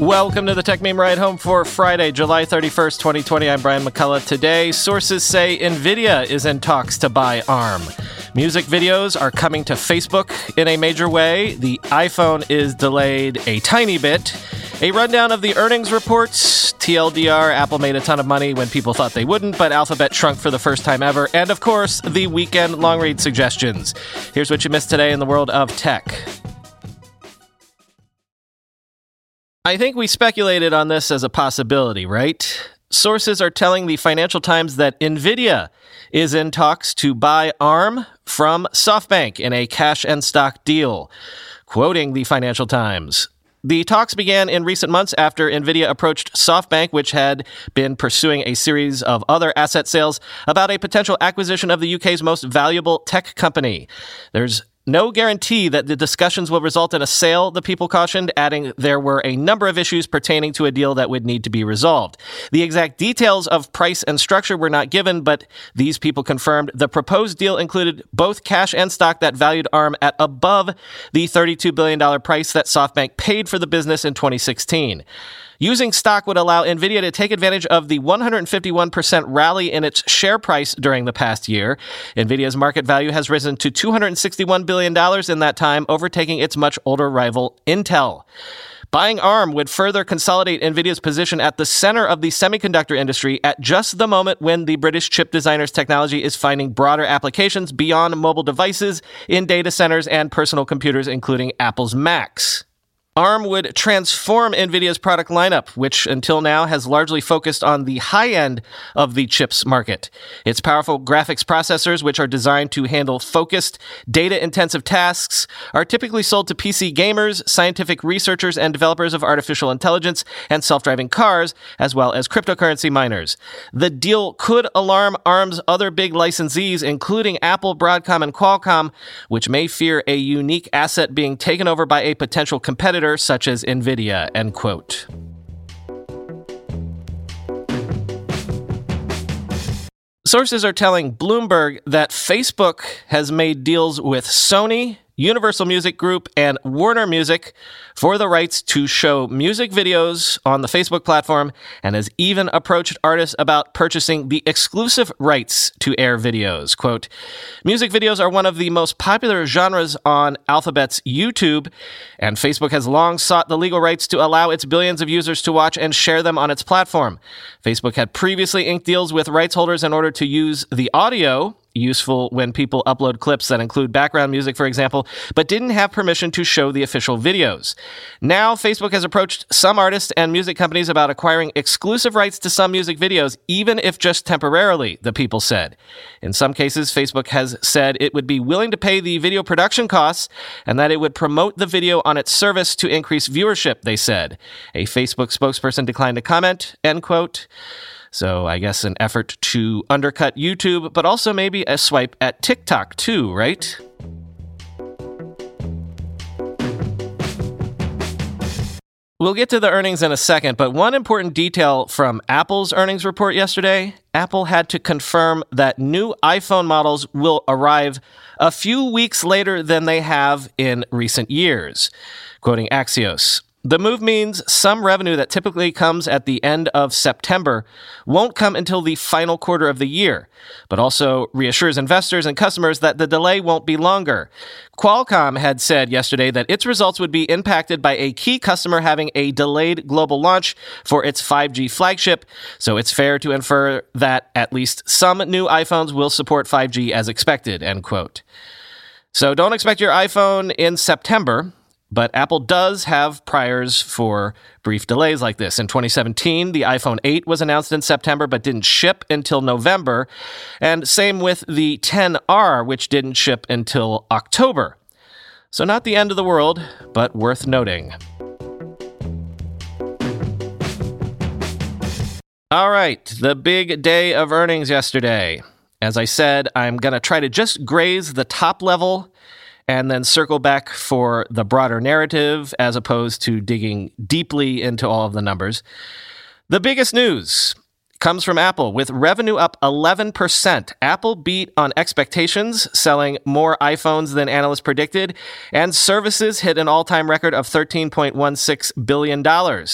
Welcome to the Techmeme Ride Home for Friday, July 31st, 2020. I'm Brian McCullough. Today, sources say NVIDIA is in talks to buy ARM. Music videos are coming to Facebook in a major way. The iPhone is delayed a tiny bit. A rundown of the earnings reports. TLDR, Apple made a ton of money when people thought they wouldn't, but Alphabet shrunk for the first time ever. And of course, the weekend long read suggestions. Here's what you missed today in the world of tech. I think we speculated on this as a possibility, right? Sources are telling the Financial Times that Nvidia is in talks to buy ARM from SoftBank in a cash and stock deal. Quoting the Financial Times, the talks began in recent months after Nvidia approached SoftBank, which had been pursuing a series of other asset sales, about a potential acquisition of the UK's most valuable tech company. There's no guarantee that the discussions will result in a sale, the people cautioned, adding there were a number of issues pertaining to a deal that would need to be resolved. The exact details of price and structure were not given, but these people confirmed the proposed deal included both cash and stock that valued ARM at above the $32 billion price that SoftBank paid for the business in 2016. Using stock would allow Nvidia to take advantage of the 151% rally in its share price during the past year. Nvidia's market value has risen to $261 billion in that time, overtaking its much older rival, Intel. Buying ARM would further consolidate NVIDIA's position at the center of the semiconductor industry at just the moment when the British chip designer's technology is finding broader applications beyond mobile devices in data centers and personal computers, including Apple's Macs. ARM would transform NVIDIA's product lineup, which until now has largely focused on the high end of the chips market. Its powerful graphics processors, which are designed to handle focused, data intensive tasks, are typically sold to PC gamers, scientific researchers, and developers of artificial intelligence and self driving cars, as well as cryptocurrency miners. The deal could alarm ARM's other big licensees, including Apple, Broadcom, and Qualcomm, which may fear a unique asset being taken over by a potential competitor such as NVIDIA, end quote. Sources are telling Bloomberg that Facebook has made deals with Sony, Universal Music Group, and Warner Music for the rights to show music videos on the Facebook platform and has even approached artists about purchasing the exclusive rights to air videos. Quote, Music videos are one of the most popular genres on Alphabet's YouTube, and Facebook has long sought the legal rights to allow its billions of users to watch and share them on its platform. Facebook had previously inked deals with rights holders in order to use the audio useful when people upload clips that include background music, for example, but didn't have permission to show the official videos. Now, Facebook has approached some artists and music companies about acquiring exclusive rights to some music videos, even if just temporarily, the people said. In some cases, Facebook has said it would be willing to pay the video production costs and that it would promote the video on its service to increase viewership, they said. A Facebook spokesperson declined to comment, end quote. So I guess an effort to undercut YouTube, but also maybe a swipe at TikTok too, right? We'll get to the earnings in a second, but one important detail from Apple's earnings report yesterday Apple had to confirm that new iPhone models will arrive a few weeks later than they have in recent years. Quoting Axios, the move means some revenue that typically comes at the end of September won't come until the final quarter of the year, but also reassures investors and customers that the delay won't be longer. Qualcomm had said yesterday that its results would be impacted by a key customer having a delayed global launch for its 5G flagship, so it's fair to infer that at least some new iPhones will support 5G as expected, end quote. So don't expect your iPhone in September. But Apple does have priors for brief delays like this. In 2017, the iPhone 8 was announced in September but didn't ship until November. And same with the XR, which didn't ship until October. So, not the end of the world, but worth noting. All right, the big day of earnings yesterday. As I said, I'm going to try to just graze the top level and then circle back for the broader narrative as opposed to digging deeply into all of the numbers. The biggest news comes from Apple with revenue up 11%. Apple beat on expectations, selling more iPhones than analysts predicted, and services hit an all time record of $13.16 billion.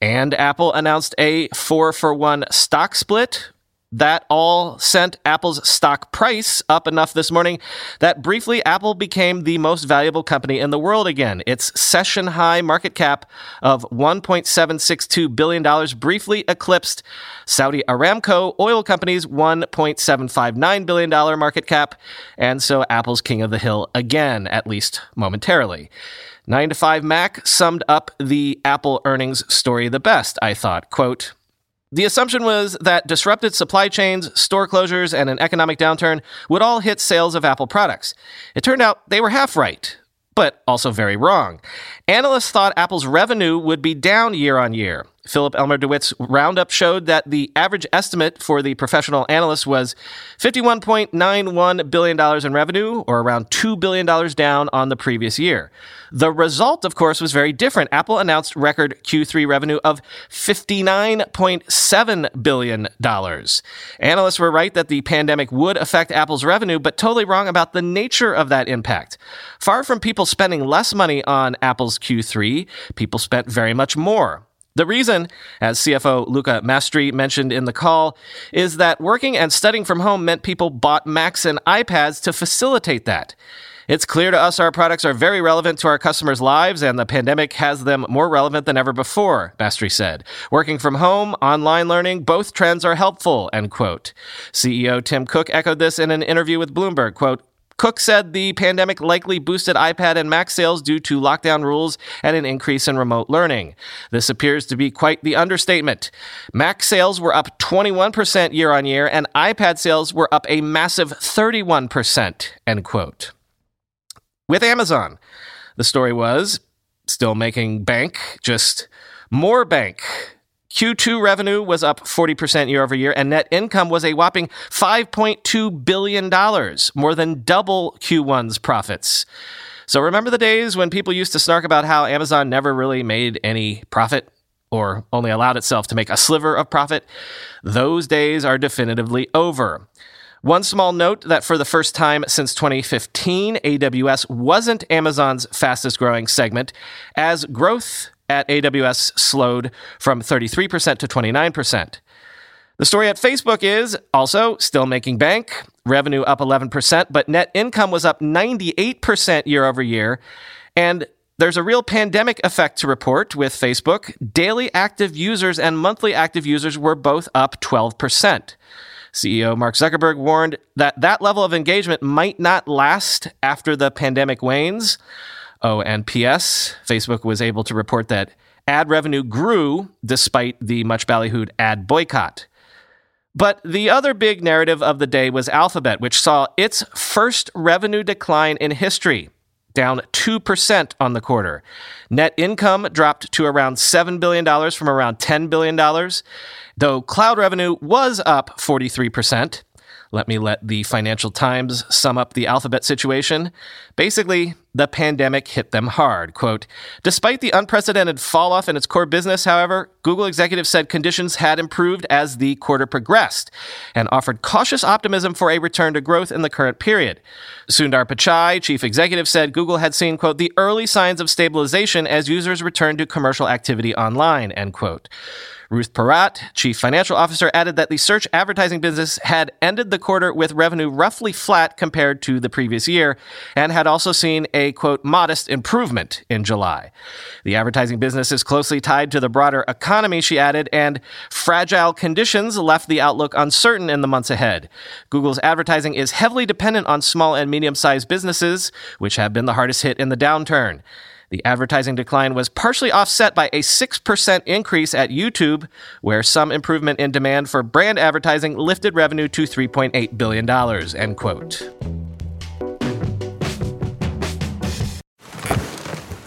And Apple announced a four for one stock split that all sent Apple's stock price up enough this morning that briefly Apple became the most valuable company in the world again. Its session high market cap of $1.762 billion briefly eclipsed Saudi Aramco Oil Company's $1.759 billion market cap, and so Apple's king of the hill again, at least momentarily. 9 to 5 Mac summed up the Apple earnings story the best, I thought. Quote, the assumption was that disrupted supply chains, store closures, and an economic downturn would all hit sales of Apple products. It turned out they were half right, but also very wrong. Analysts thought Apple's revenue would be down year on year. Philip Elmer DeWitt's roundup showed that the average estimate for the professional analyst was $51.91 billion in revenue, or around $2 billion down on the previous year. The result, of course, was very different. Apple announced record Q3 revenue of $59.7 billion. Analysts were right that the pandemic would affect Apple's revenue, but totally wrong about the nature of that impact. Far from people spending less money on Apple's Q3, people spent very much more. The reason, as CFO Luca Maestri mentioned in the call, is that working and studying from home meant people bought Macs and iPads to facilitate that. It's clear to us our products are very relevant to our customers' lives, and the pandemic has them more relevant than ever before, Maestri said. Working from home, online learning, both trends are helpful, end quote. CEO Tim Cook echoed this in an interview with Bloomberg, quote, Cook said the pandemic likely boosted iPad and Mac sales due to lockdown rules and an increase in remote learning. This appears to be quite the understatement. Mac sales were up 21% year on year, and iPad sales were up a massive 31%. End quote. With Amazon, the story was still making bank, just more bank. Q2 revenue was up 40% year over year, and net income was a whopping $5.2 billion, more than double Q1's profits. So remember the days when people used to snark about how Amazon never really made any profit or only allowed itself to make a sliver of profit? Those days are definitively over. One small note that for the first time since 2015, AWS wasn't Amazon's fastest growing segment, as growth at AWS slowed from 33% to 29%. The story at Facebook is also still making bank, revenue up 11%, but net income was up 98% year over year. And there's a real pandemic effect to report with Facebook. Daily active users and monthly active users were both up 12%. CEO Mark Zuckerberg warned that that level of engagement might not last after the pandemic wanes. Oh, and P.S. Facebook was able to report that ad revenue grew despite the much ballyhooed ad boycott. But the other big narrative of the day was Alphabet, which saw its first revenue decline in history, down 2% on the quarter. Net income dropped to around $7 billion from around $10 billion, though cloud revenue was up 43%. Let me let the Financial Times sum up the Alphabet situation. Basically, the pandemic hit them hard. Quote, Despite the unprecedented fall off in its core business, however, Google executives said conditions had improved as the quarter progressed and offered cautious optimism for a return to growth in the current period. Sundar Pichai, chief executive, said Google had seen, quote, the early signs of stabilization as users returned to commercial activity online, end quote. Ruth Porat, chief financial officer, added that the search advertising business had ended the quarter with revenue roughly flat compared to the previous year and had also seen quote modest improvement in July. The advertising business is closely tied to the broader economy, she added, and fragile conditions left the outlook uncertain in the months ahead. Google's advertising is heavily dependent on small and medium sized businesses, which have been the hardest hit in the downturn. The advertising decline was partially offset by a 6% increase at YouTube, where some improvement in demand for brand advertising lifted revenue to $3.8 billion, end quote.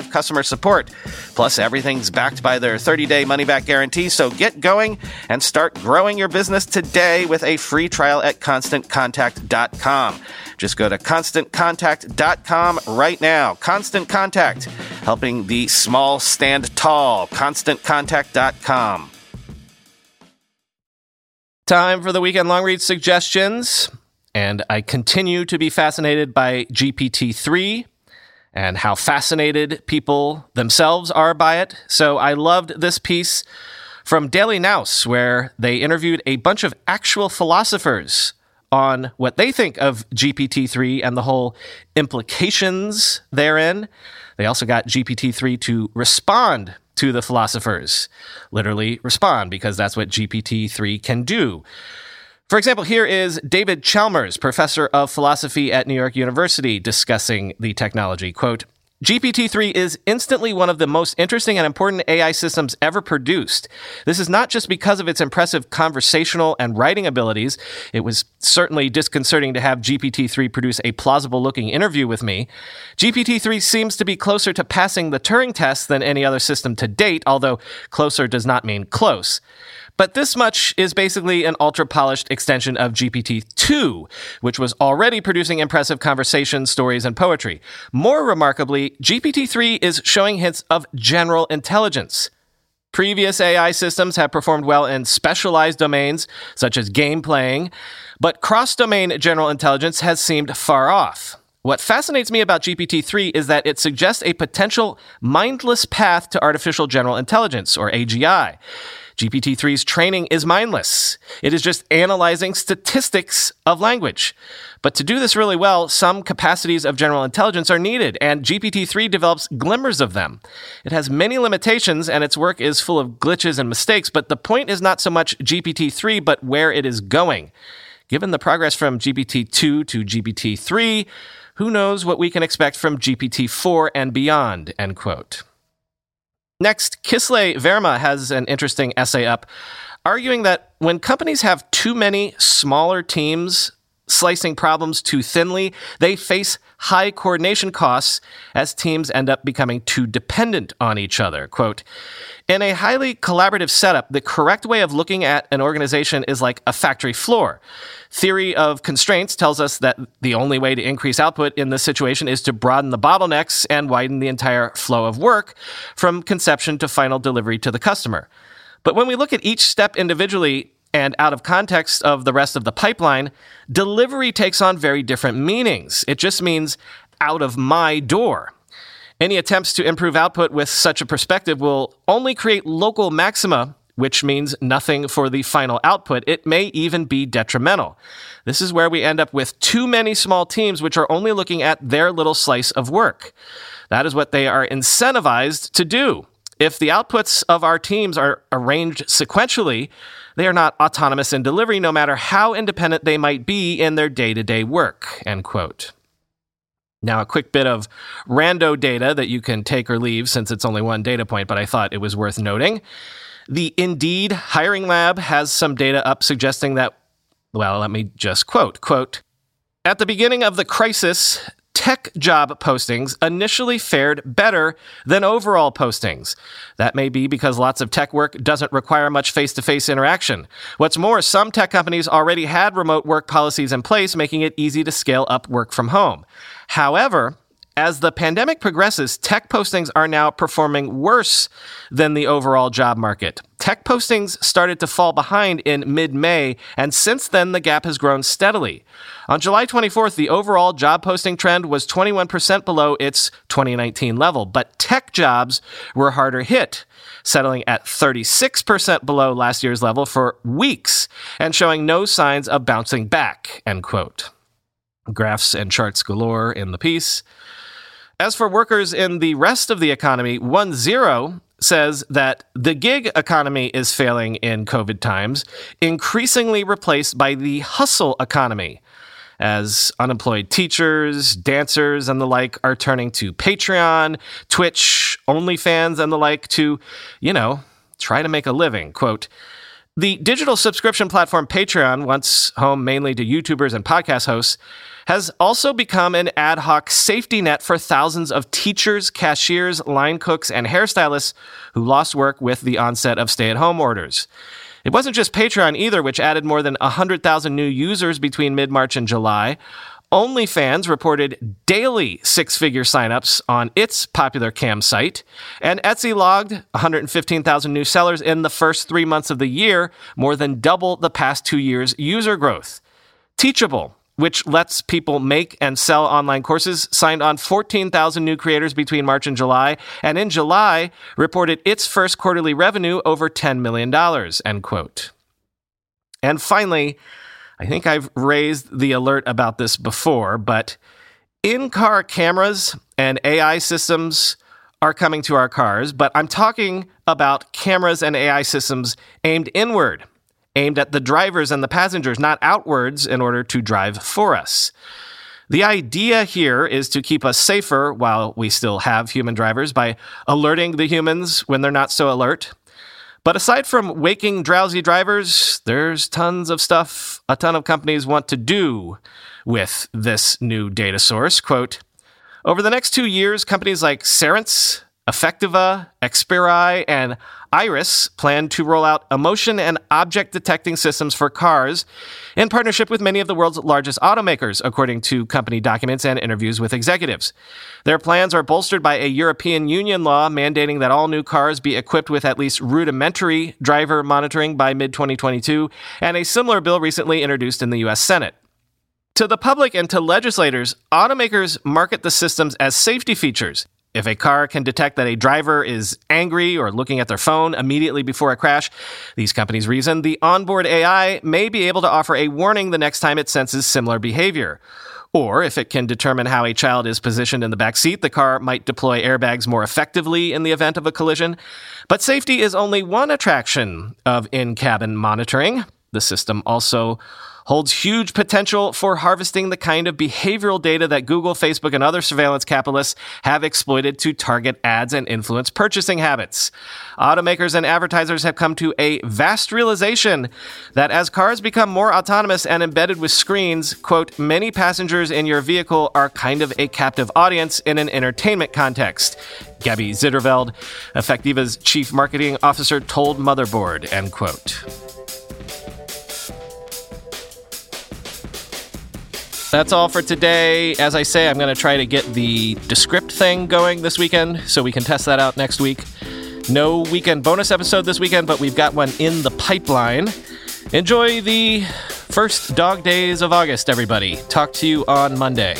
customer support. Plus, everything's backed by their 30 day money back guarantee, so get going and start growing your business today with a free trial at constantcontact.com. Just go to constantcontact.com right now. Constant Contact, helping the small stand tall. ConstantContact.com. Time for the weekend long read suggestions. And I continue to be fascinated by GPT 3 and how fascinated people themselves are by it. So I loved this piece from Daily Nous, where they interviewed a bunch of actual philosophers on what they think of GPT 3 and the whole implications therein. They also got GPT 3 to respond to the philosophers, literally respond, because that's what GPT 3 can do. For example, here is David Chalmers, professor of philosophy at New York University, discussing the technology. Quote, GPT-3 is instantly one of the most interesting and important AI systems ever produced. This is not just because of its impressive conversational and writing abilities. It was certainly disconcerting to have GPT-3 produce a plausible looking interview with me. GPT-3 seems to be closer to passing the Turing test than any other system to date, although closer does not mean close. But this much is basically an ultra polished extension of GPT 2, which was already producing impressive conversations, stories, and poetry. More remarkably, GPT 3 is showing hints of general intelligence. Previous AI systems have performed well in specialized domains, such as game playing, but cross domain general intelligence has seemed far off. What fascinates me about GPT 3 is that it suggests a potential mindless path to artificial general intelligence, or AGI. GPT 3's training is mindless. It is just analyzing statistics of language. But to do this really well, some capacities of general intelligence are needed, and GPT 3 develops glimmers of them. It has many limitations, and its work is full of glitches and mistakes, but the point is not so much GPT 3, but where it is going. Given the progress from GPT 2 to GPT 3, who knows what we can expect from GPT 4 and beyond, end quote. Next, Kislay Verma has an interesting essay up arguing that when companies have too many smaller teams slicing problems too thinly, they face high coordination costs as teams end up becoming too dependent on each other. Quote, in a highly collaborative setup, the correct way of looking at an organization is like a factory floor. Theory of constraints tells us that the only way to increase output in this situation is to broaden the bottlenecks and widen the entire flow of work from conception to final delivery to the customer. But when we look at each step individually and out of context of the rest of the pipeline, delivery takes on very different meanings. It just means out of my door. Any attempts to improve output with such a perspective will only create local maxima which means nothing for the final output. It may even be detrimental. This is where we end up with too many small teams which are only looking at their little slice of work. That is what they are incentivized to do. If the outputs of our teams are arranged sequentially, they are not autonomous in delivery, no matter how independent they might be in their day to day work. End quote. Now, a quick bit of rando data that you can take or leave since it's only one data point, but I thought it was worth noting. The Indeed Hiring Lab has some data up suggesting that, well, let me just quote, quote, at the beginning of the crisis, tech job postings initially fared better than overall postings. That may be because lots of tech work doesn't require much face to face interaction. What's more, some tech companies already had remote work policies in place, making it easy to scale up work from home. However, as the pandemic progresses, tech postings are now performing worse than the overall job market. Tech postings started to fall behind in mid May, and since then, the gap has grown steadily. On July 24th, the overall job posting trend was 21% below its 2019 level, but tech jobs were harder hit, settling at 36% below last year's level for weeks and showing no signs of bouncing back, end quote. Graphs and charts galore in the piece. As for workers in the rest of the economy, OneZero says that the gig economy is failing in COVID times, increasingly replaced by the hustle economy. As unemployed teachers, dancers, and the like are turning to Patreon, Twitch, OnlyFans, and the like to, you know, try to make a living. Quote, the digital subscription platform Patreon, once home mainly to YouTubers and podcast hosts, has also become an ad hoc safety net for thousands of teachers, cashiers, line cooks, and hairstylists who lost work with the onset of stay at home orders. It wasn't just Patreon either, which added more than 100,000 new users between mid March and July. OnlyFans reported daily six figure signups on its popular cam site, and Etsy logged 115,000 new sellers in the first three months of the year, more than double the past two years' user growth. Teachable which lets people make and sell online courses, signed on 14,000 new creators between March and July, and in July reported its first quarterly revenue over $10 million, end quote. And finally, I think I've raised the alert about this before, but in car cameras and AI systems are coming to our cars, but I'm talking about cameras and AI systems aimed inward aimed at the drivers and the passengers, not outwards in order to drive for us. The idea here is to keep us safer while we still have human drivers by alerting the humans when they're not so alert. But aside from waking drowsy drivers, there's tons of stuff a ton of companies want to do with this new data source. Quote, over the next two years, companies like Cerence, Affectiva, Xperi, and Eyeris plan to roll out emotion and object detecting systems for cars in partnership with many of the world's largest automakers, according to company documents and interviews with executives. Their plans are bolstered by a European Union law mandating that all new cars be equipped with at least rudimentary driver monitoring by mid 2022, and a similar bill recently introduced in the U.S. Senate. To the public and to legislators, automakers market the systems as safety features if a car can detect that a driver is angry or looking at their phone immediately before a crash, these companies reason the onboard AI may be able to offer a warning the next time it senses similar behavior. Or if it can determine how a child is positioned in the back seat, the car might deploy airbags more effectively in the event of a collision. But safety is only one attraction of in cabin monitoring. The system also holds huge potential for harvesting the kind of behavioral data that Google, Facebook, and other surveillance capitalists have exploited to target ads and influence purchasing habits. Automakers and advertisers have come to a vast realization that as cars become more autonomous and embedded with screens, quote, many passengers in your vehicle are kind of a captive audience in an entertainment context. Gabi Zijderveld, Affectiva's chief marketing officer, told Motherboard, end quote. That's all for today. As I say, I'm going to try to get the Descript thing going this weekend so we can test that out next week. No weekend bonus episode this weekend, but we've got one in the pipeline. Enjoy the first dog days of August, everybody. Talk to you on Monday.